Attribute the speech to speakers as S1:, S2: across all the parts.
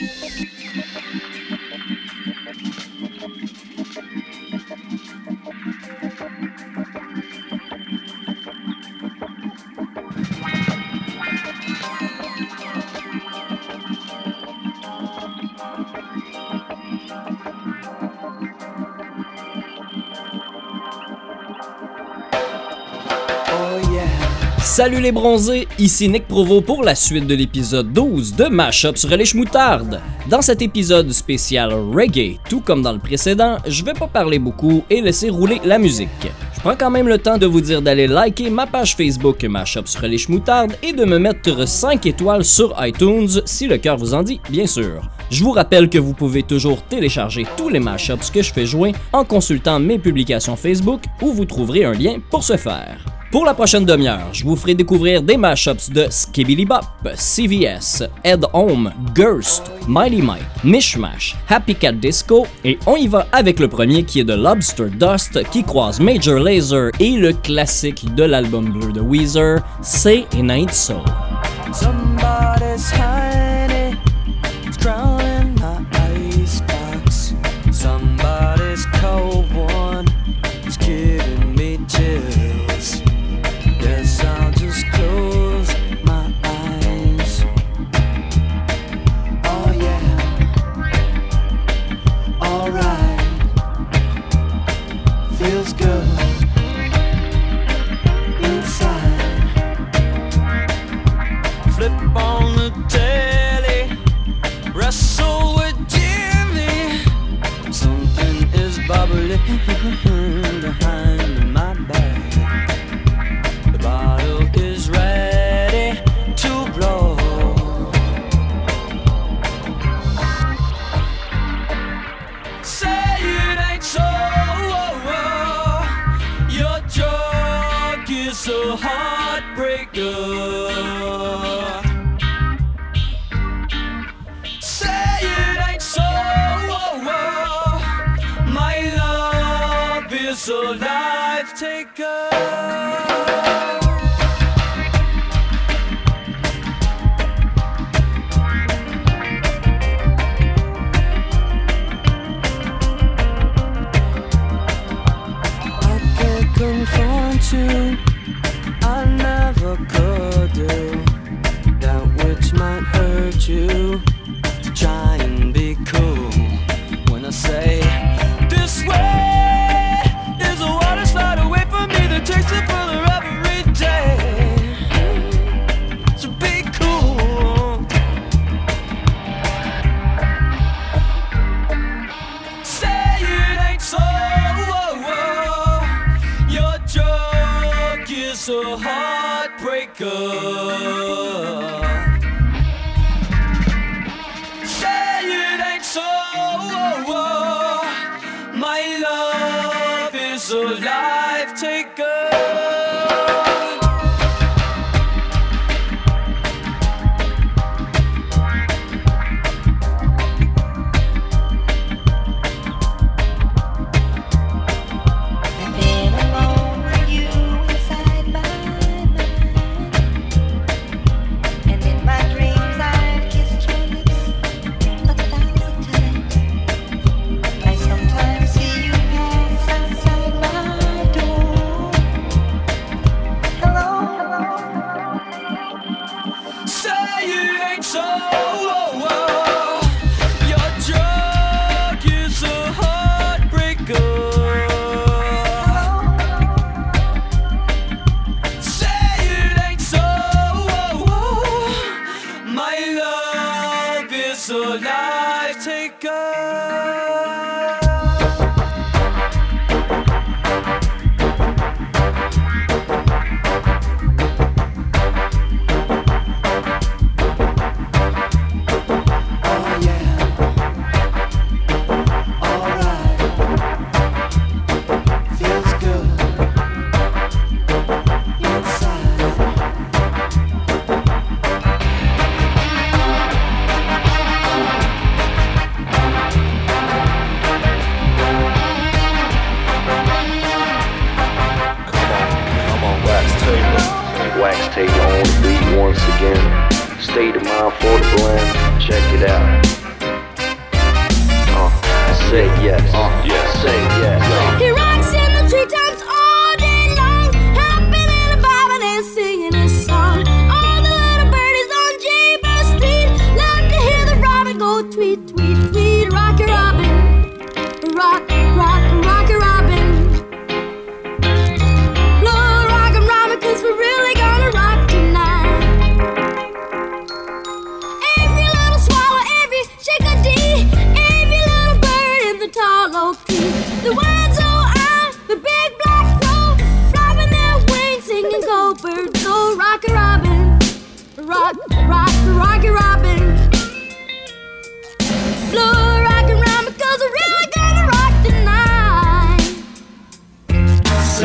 S1: Thank you. Salut les bronzés, ici Nick Provo pour la suite de l'épisode 12 de Mashup sur les moutarde. Dans cet épisode spécial reggae, tout comme dans le précédent, je vais pas parler beaucoup et laisser rouler la musique. Je prends quand même le temps de vous dire d'aller liker ma page Facebook Mashup sur les moutarde et de me mettre 5 étoiles sur iTunes si le cœur vous en dit, bien sûr. Je vous rappelle que vous pouvez toujours télécharger tous les mashups que je fais jouer en consultant mes publications Facebook où vous trouverez un lien pour ce faire. Pour la prochaine demi-heure, je vous ferai découvrir des mashups de Skibidi Bop, CVS, Head Home, Gurst, Mighty Mike, Mishmash, Happy Cat Disco et on y va avec le premier qui est de Lobster Dust qui croise Major Laser et le classique de l'album bleu de Weezer, Say It Ain't So.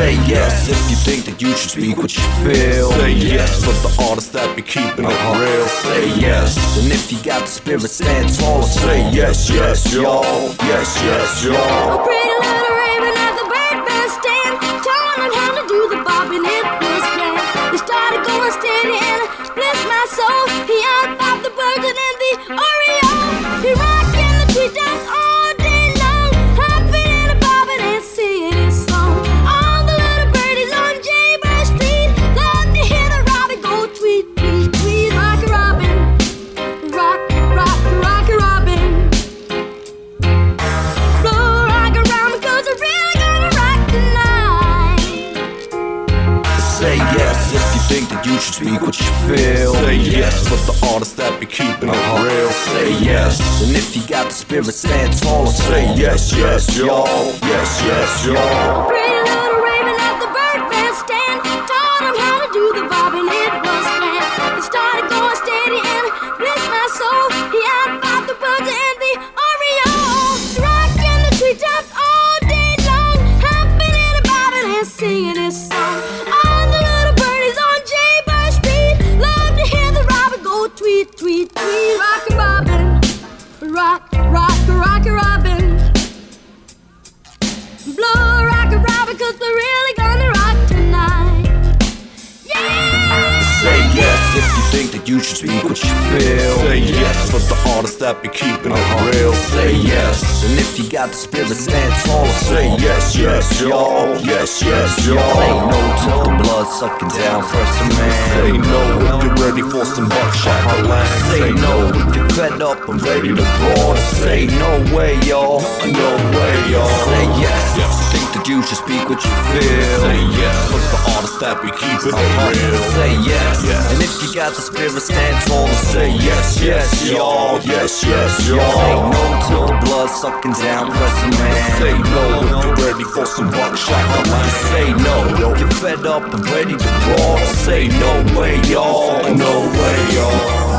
S2: Say yes
S3: if you think that you should speak what you feel. Say yes for the artists that be keeping it uh-huh. real. Say yes. And if you got the spirit, stand tall. Say yes, yes, y'all. Yes, yes,
S4: A
S3: y'all.
S4: A pretty little raven at the bird band stand, telling them how to do the bobbing. It was grand. He started going steady and bless my soul. He outbobbed the birds and then the
S3: speak what you feel. Say yes for the artists that be keeping it uh-huh. real. Say yes. And if you got the spirit, stand tall. Say yes, yes, y'all. Yes, yes, y'all. You think that you should speak what you feel. Say yes for the artists that be keeping it uh-huh. real. Say yes. And if you got the spirit, stand tall. Say yes, yes, y'all. Yes, yes, y'all. Say no to the blood sucking down pressure man. Say no if you're ready for some buckshot land. Say no if you're fed up and ready to brawl. Say no way, y'all. No way, y'all. Say yes. If you should speak what you feel. Say yes for all the that be keeping it real. Say yes. And if you got the spirit, stand tall and say yes, yes, y'all. Yes, yes, y'all. Say no to blood sucking down pressure man. Say no if you're ready for some buckshot line. Say no if you're fed up and ready to brawl. Say no way, y'all. No way, y'all.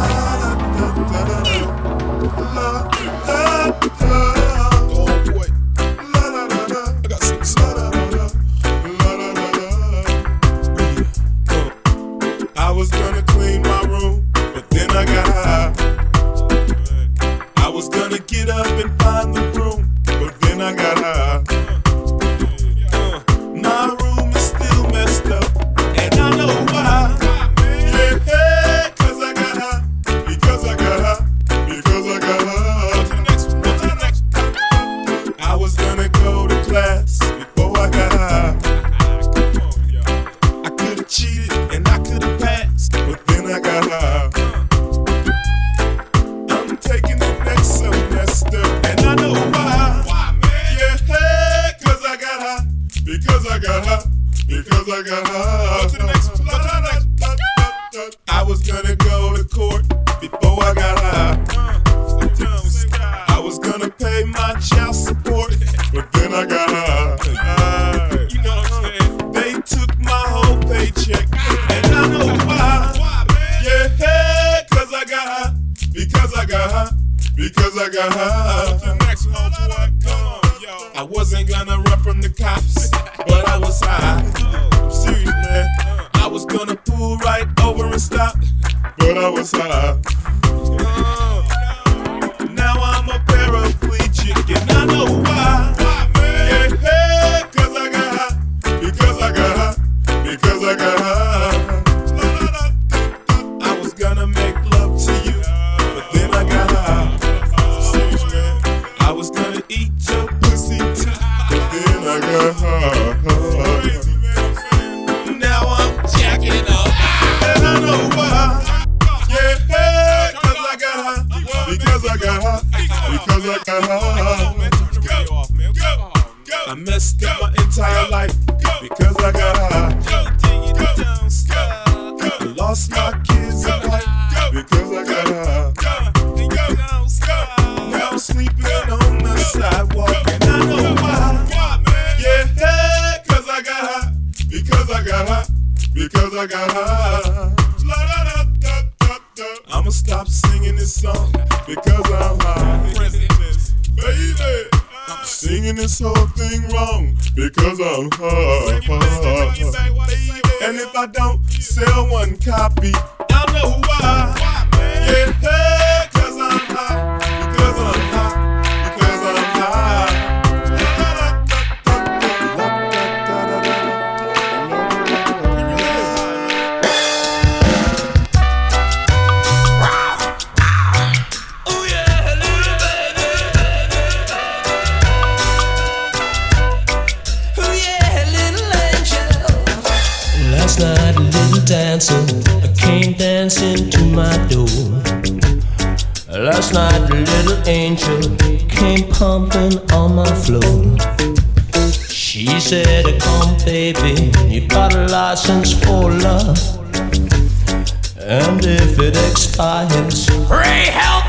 S5: night, little angel came pumping on my floor. She said, oh, Come, baby, you got a license for love. And if it expires, pray help!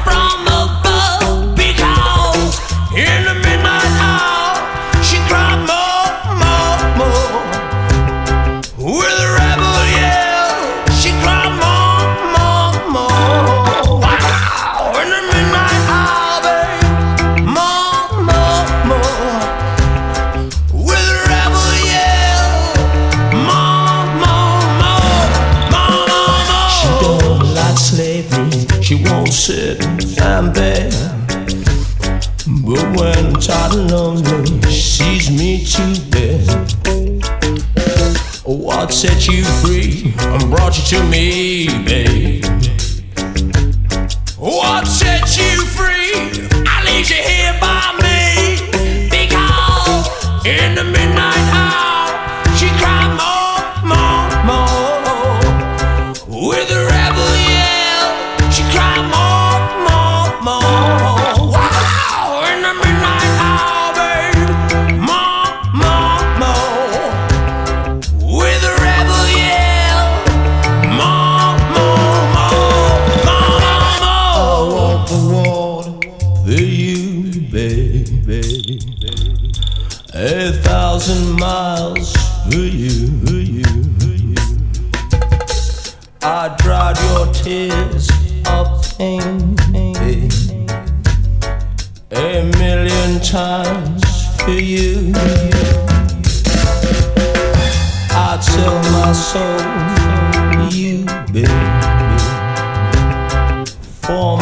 S5: lonely sees me to death. Oh, what set you free and brought you to me, babe? you. I dried your tears of pain a million times for you. I'd sell my soul for you, baby. For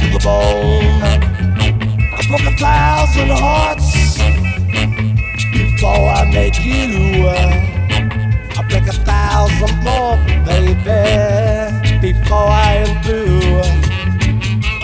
S6: To the bone. I broke a thousand hearts before I met you. I break a thousand more, baby, before I am through.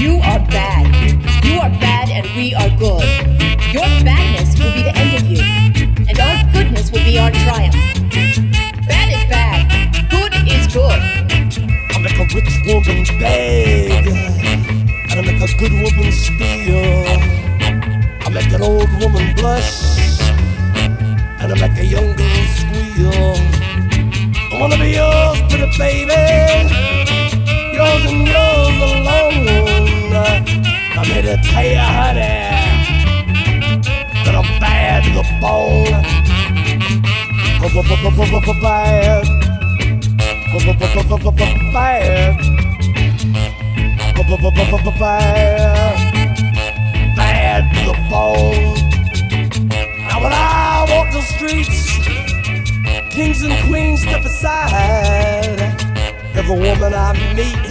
S7: You are bad. You are bad and we are good. Your badness will be the end of you, and our goodness will be our triumph. Bad is bad. Good is good.
S6: I make a rich woman beg, and I make a good woman steal. I make an old woman blush, and I make a young girl squeal. I wanna be yours, pretty baby, yours and yours alone. I'm here to tell you, honey, that I'm bad to the bone. Bad. Bad. Bad to the bone. Now when I walk the streets, kings and queens step aside. Every woman I meet,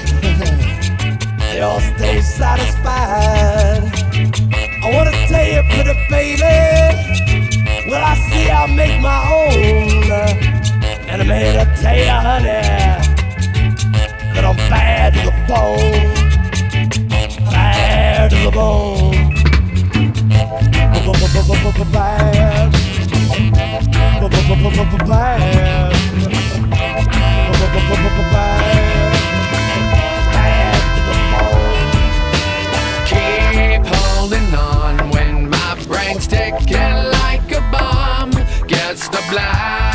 S6: all stay satisfied. I wanna tell you, pretty baby, what I see I make my own. And I'm here to tell you, honey, that I'm bad to the bone. Bad to the bone. bad, Bad.
S1: Bad brain's ticking like a bomb. gets the black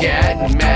S1: getting
S8: mad.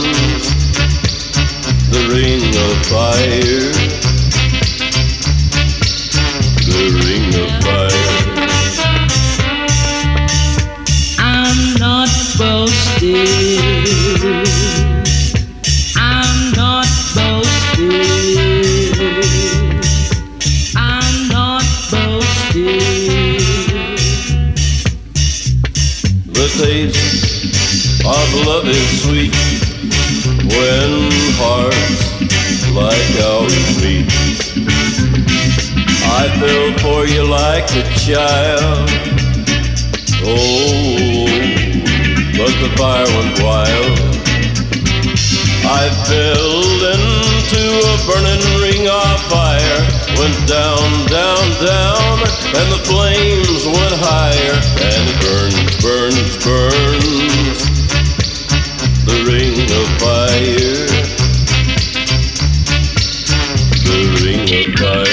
S8: The ring of fire. The ring of fire.
S9: I'm not boasting. I'm not boasting. I'm not boasting.
S8: The taste of love is sweet when hearts like ours meet. I fell for you like a child. Oh, but the fire went wild. I fell into a burning ring of fire. Went down, down, down, and the flames went higher. And it burns, burns, burns. The ring of fire. Bye.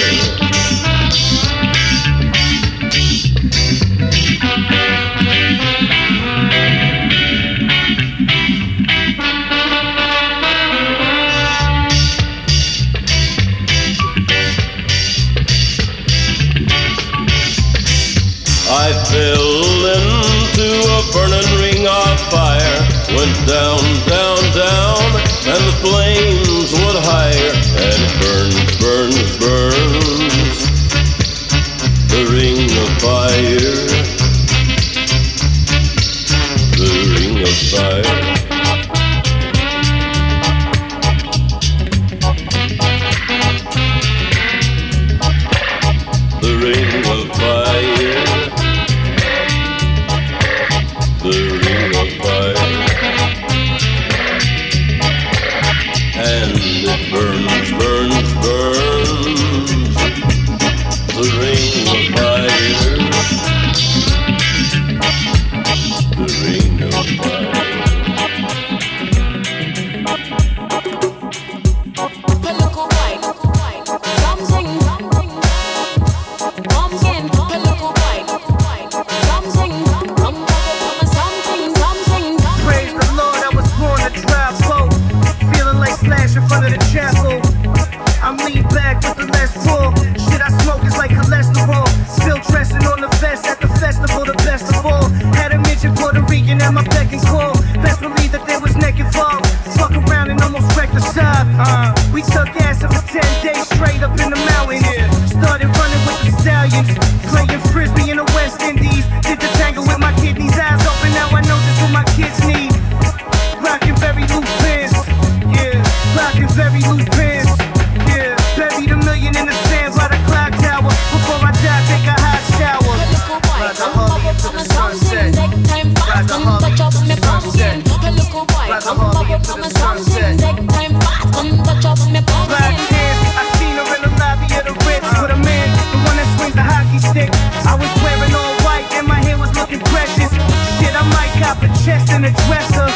S8: The the.
S10: Black I seen her in the lobby of the Ritz with a man, the one that swings the hockey stick. I was wearing all white and my hair was looking precious. Shit, I might cop a chest and a dresser.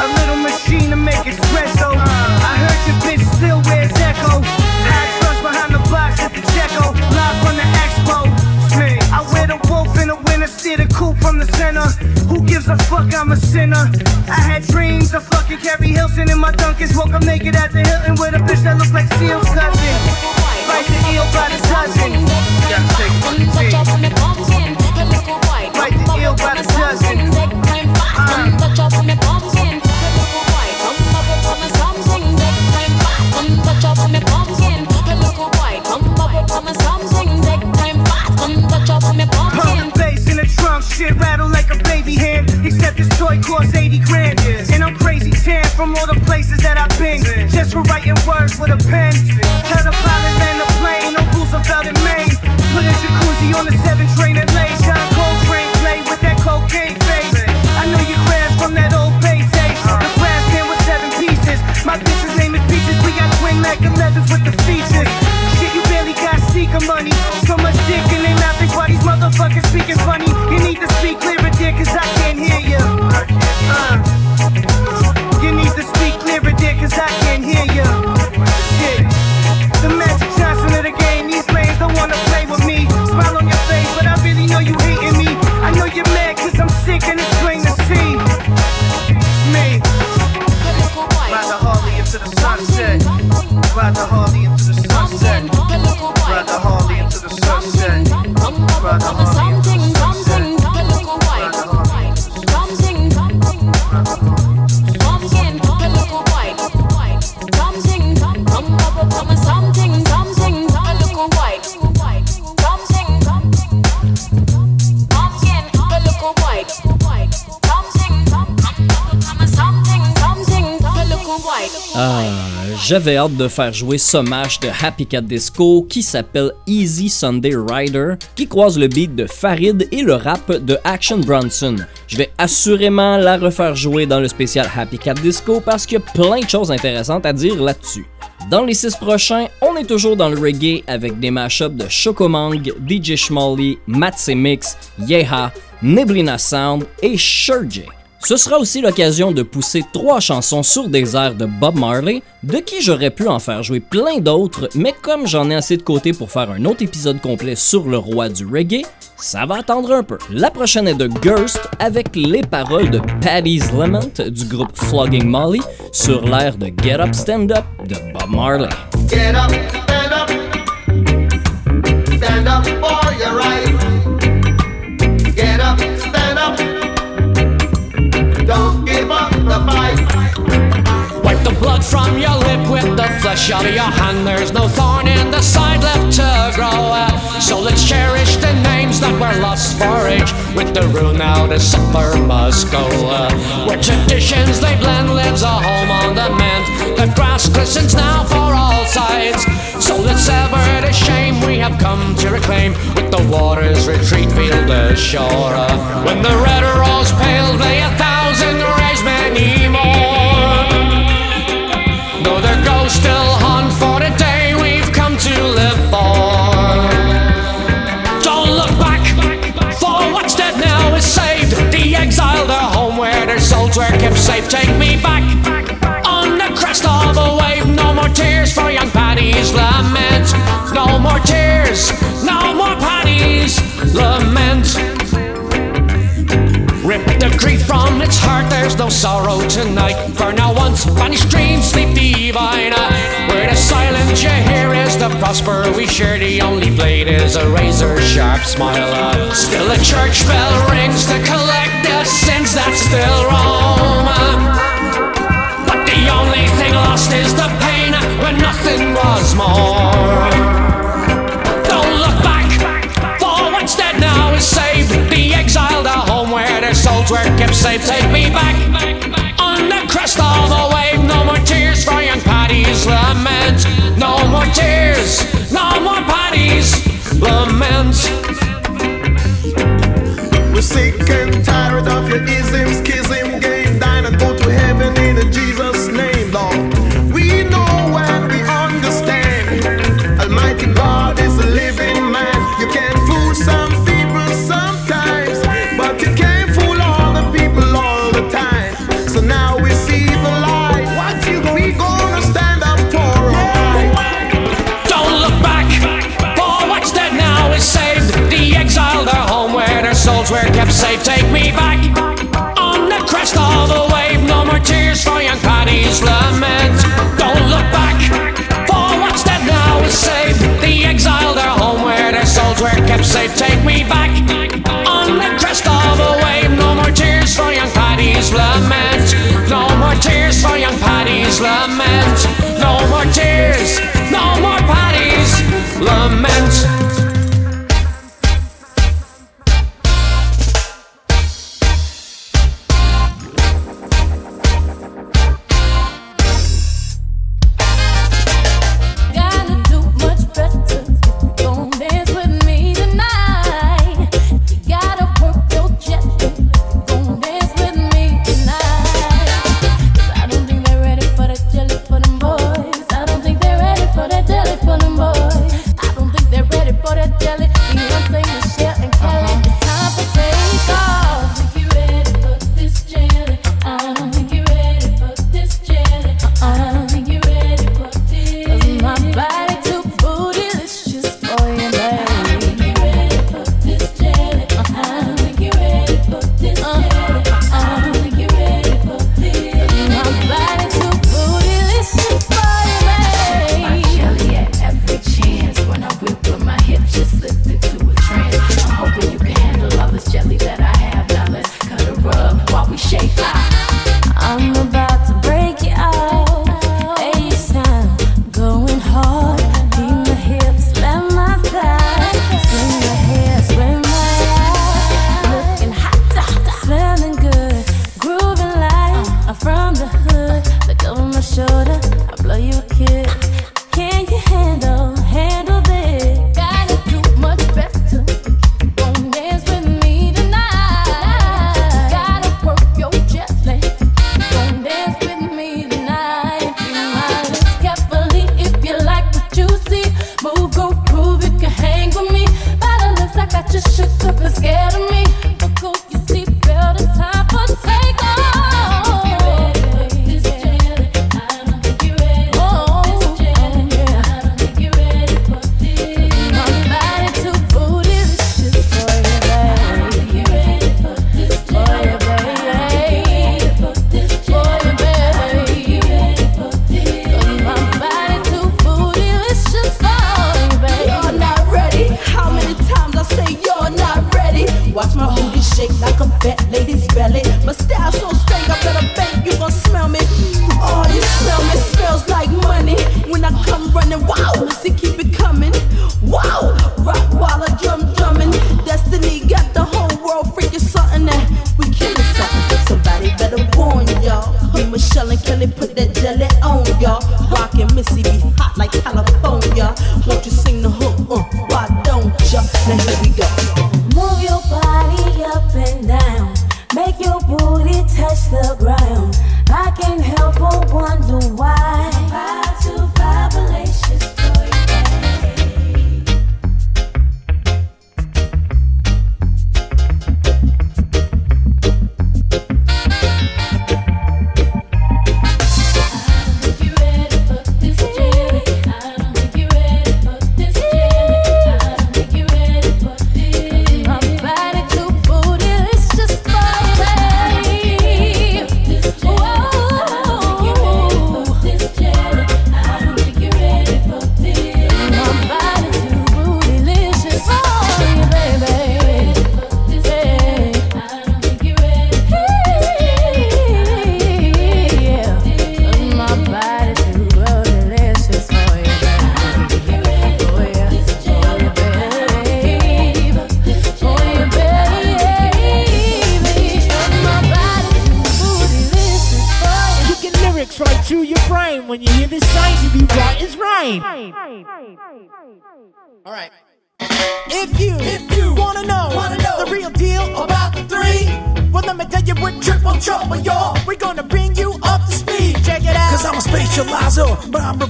S10: A little machine to make espresso. I heard your bitch still wears Echo. High trust behind the box at the from the expo. I wear the wolf in the winter, sit center. Who gives a fuck? I'm a sinner. I had fucking Keri Hilson in my Dunkins. Woke up naked at the Hilton with a bitch that looked like Seal's cousin. Right the eel by the dozen. Gotta take my bumpin'. The the the eel by the dozen. In the trunk, shit rattle like a baby hand. Except this toy costs 80 from all the places that I've been. Just for writing words with a pen. Tell the pilot land the plane, no Roosevelt in Maine. Put a jacuzzi on the 7 train and lay. John Coltrane play with that cocaine face. I know you crashed from that old bay taste. The brass can with seven pieces. My bitch's name is Peaches. We got twin like 11s with the features. Shit, you barely got seeker money. So much dick in their mouth, that's why these motherfuckers speaking funny. You need to speak clearer, dear, cause I can't hear you. Uh.
S11: J'avais hâte de faire jouer ce match de Happy Cat Disco qui s'appelle Easy Sunday Rider, qui croise le beat de Farid et le rap de Action Bronson. Je vais assurément la refaire jouer dans le spécial Happy Cat Disco parce qu'il y a plein de choses intéressantes à dire là-dessus. Dans les six prochains, on est toujours dans le reggae avec des mashups de Chocomang, DJ Schmally, Matsé Mix, Yeha, Niblina Sound et Sherjay. Ce sera aussi l'occasion de pousser trois chansons sur des airs de Bob Marley, de qui j'aurais pu en faire jouer plein d'autres, mais comme j'en ai assez de côté pour faire un autre épisode complet sur le roi du reggae, ça va attendre un peu. La prochaine est de Gerst avec les paroles de Paddy's Lament du groupe Flogging Molly sur l'air de Get Up Stand Up de Bob Marley.
S12: From your lip with the flesh out of your hand. There's no thorn in the side left to grow. So let's cherish the names that were lost for age. With the rule now, the supper must go. Uh, where traditions they blend lives a home on the mend. The grass glistens now for all sides. So let's sever the shame we have come to reclaim. With the waters retreat, feel the shore. Uh, when the red rose pale, lay a thousand there's no sorrow tonight. For now once vanished dreams sleep divine. Where the silence you hear is the prosper we share. The only blade is a razor sharp smile. Still a church bell rings to collect the sins that still roam. But the only thing lost is the pain when nothing was more. Kept safe. Take me back on the crest of a wave. No more tears for young Paddy's lament. No more tears, no more Paddy's lament.
S13: We're sick and tired of your ism, schism,
S14: safe, take me back. On the crest of the wave, no more tears for young Paddy's lament. Don't look back, for what's dead now is safe. The exiled their home where their souls were kept safe, take me back.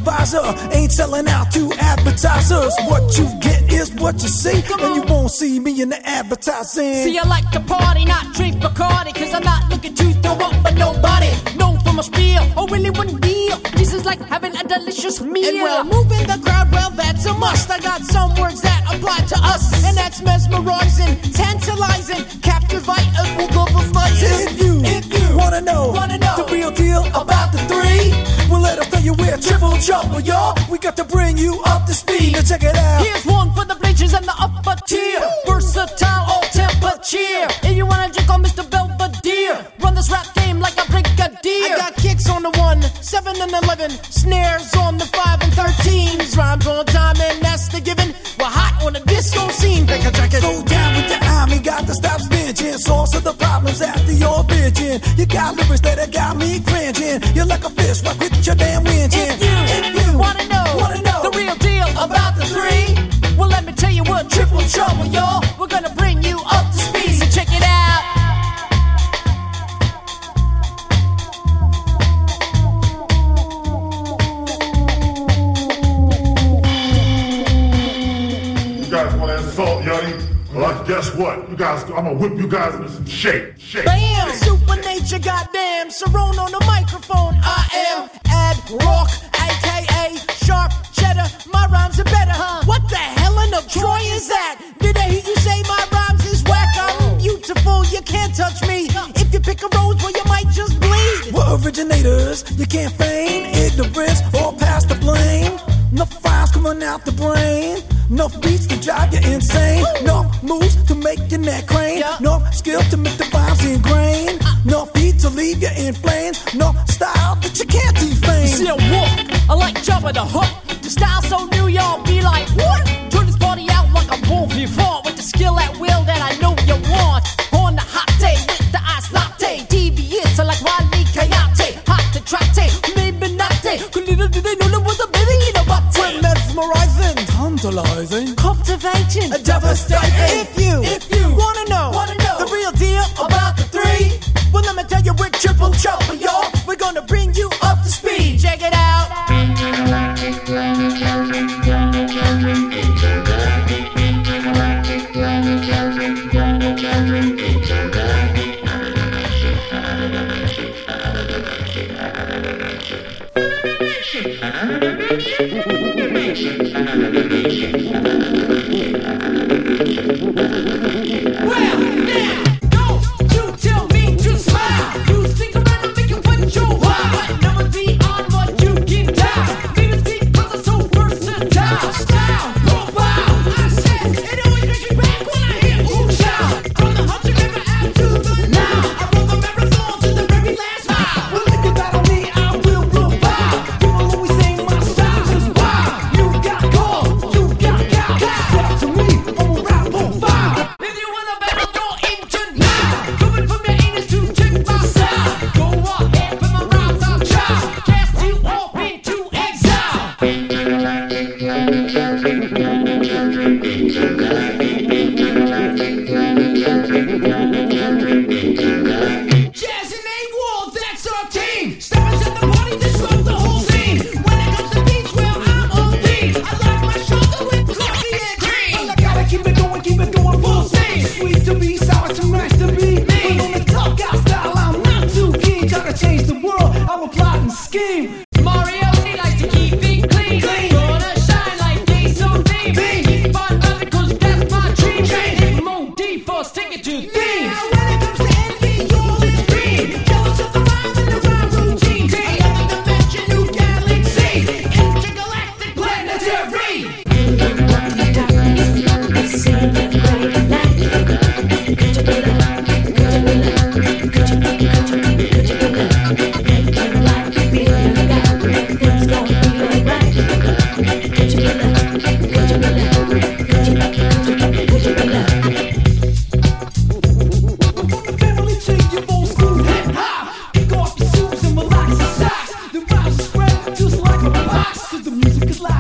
S15: improviser. Ain't selling out to advertisers. What you get is what you see, and you won't see me in the advertising.
S16: See, I like to party, not drink Bacardi, cause I'm not looking to throw up for nobody. Known for my spiel, or really one deal. This is like having a delicious meal.
S17: And well, moving the crowd, well, that's a must. I got some words that apply to us, and that's mesmerizing, tantalizing, captivating,
S15: we'll
S16: If you, if you wanna know, wanna know the real
S15: deal about the three metal fill you with triple jumper. Oh, y'all. We got to bring you up to speed. Now check it out.
S16: Here's one for the bleachers and the upper tier. Versatile, all temperature. If you wanna drink on Mr. Belvedere, run this rap game like a brigadier. I got kicks on the one, seven and eleven, snares on the five and thirteens, rhymes on time and that's the given. We're hot on the disco scene. Take a jacket.
S15: Go down with the army, got to stop snitching. Source of the problems after your vision. You got lyrics that got me.
S18: I'm gonna whip you guys into some shape.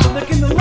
S16: Look in the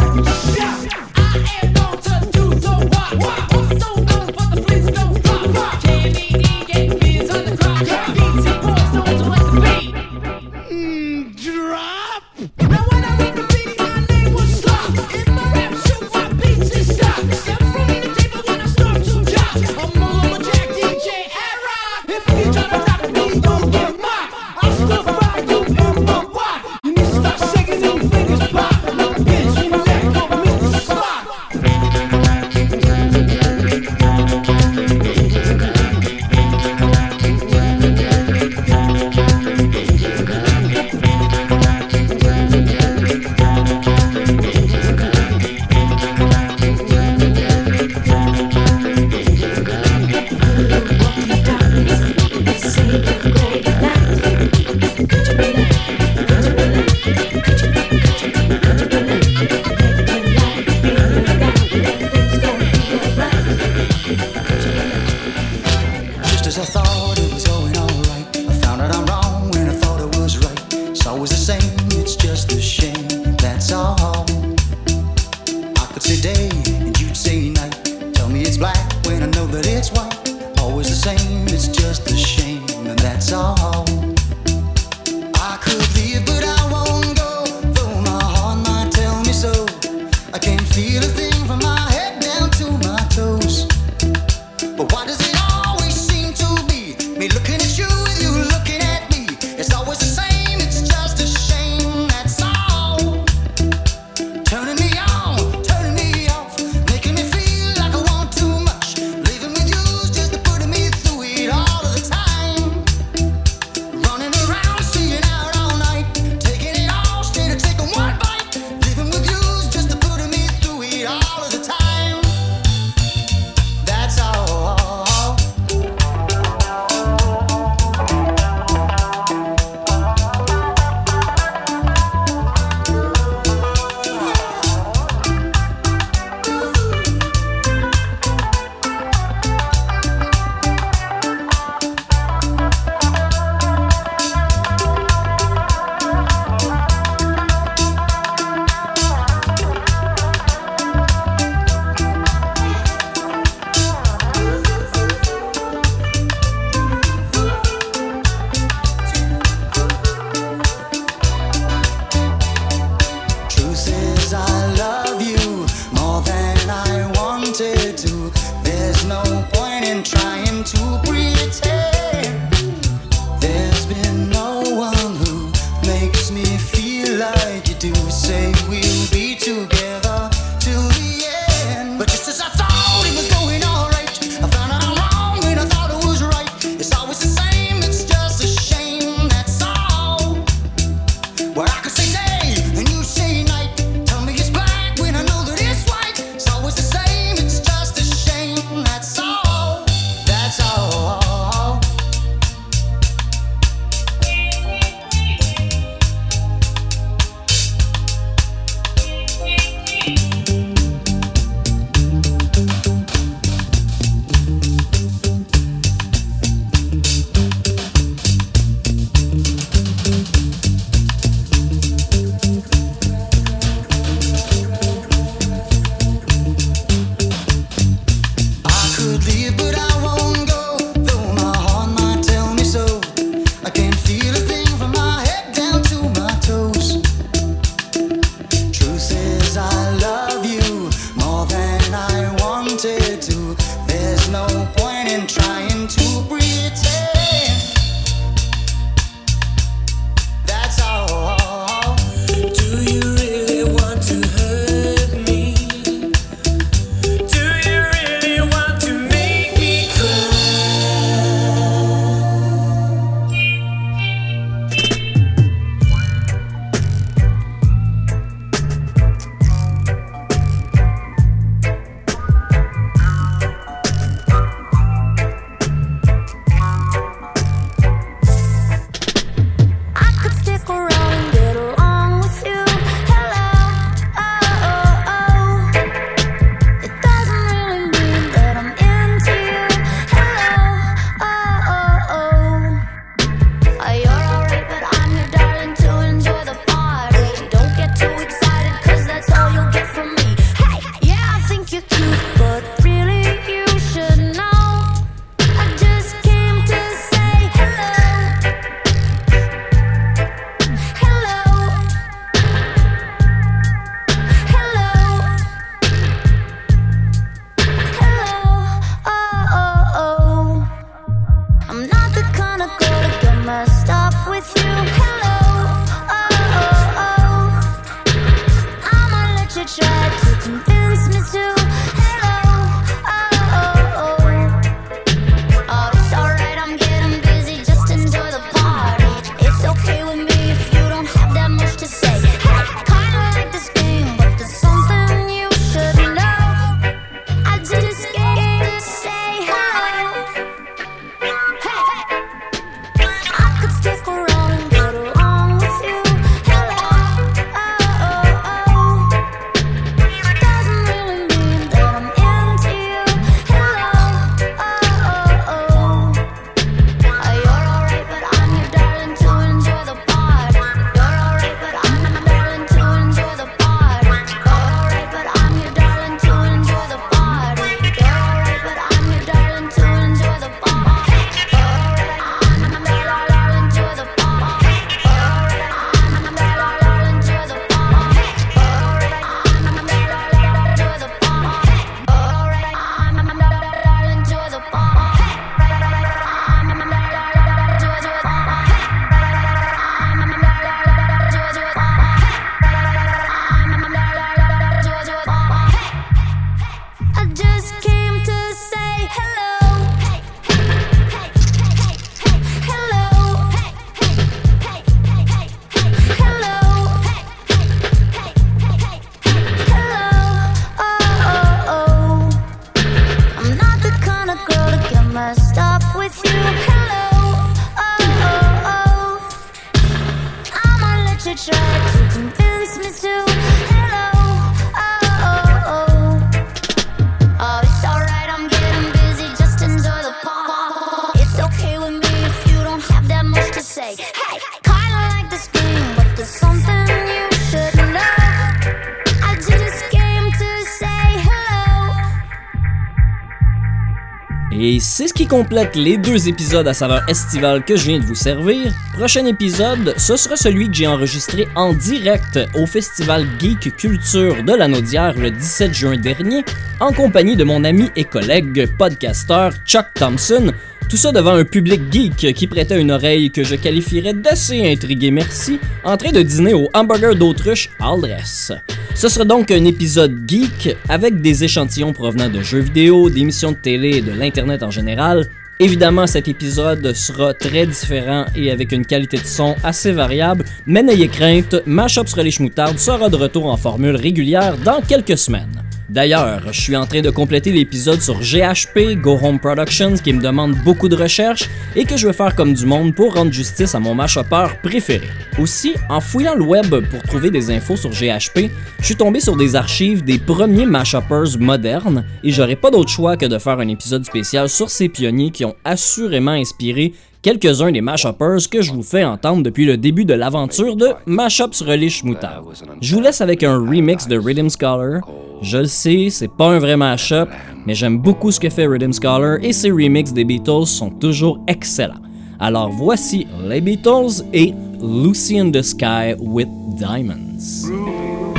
S11: Et c'est ce qui complète les deux épisodes à saveur estivale que je viens de vous servir. Prochain épisode, ce sera celui que j'ai enregistré en direct au Festival Geek Culture de la Naudière le 17 juin dernier, en compagnie de mon ami et collègue podcasteur Chuck Thompson. Tout ça devant un public geek qui prêtait une oreille que je qualifierais d'assez intrigué merci, en train de dîner au hamburger d'autruche Aldress. Ce sera donc un épisode geek avec des échantillons provenant de jeux vidéo, d'émissions de télé et de l'internet en général. Évidemment, cet épisode sera très différent et avec une qualité de son assez variable, mais n'ayez crainte, Mashup sur les sera de retour en formule régulière dans quelques semaines. D'ailleurs, je suis en train de compléter l'épisode sur GHP, Go Home Productions, qui me demande beaucoup de recherches et que je vais faire comme du monde pour rendre justice à mon mashupper préféré. Aussi, en fouillant le web pour trouver des infos sur GHP, je suis tombé sur des archives des premiers mashuppers modernes et j'aurais pas d'autre choix que de faire un épisode spécial sur ces pionniers qui ont assurément inspiré quelques-uns des mashuppers que je vous fais entendre depuis le début de l'aventure de Mashup sur les schmoutards. Je vous laisse avec un remix de Rhythm Scholar. Je le sais, c'est pas un vrai mashup, mais j'aime beaucoup ce que fait Rhythm Scholar et ses remixes des Beatles sont toujours excellents. Alors voici les Beatles et Lucy in the Sky with Diamonds.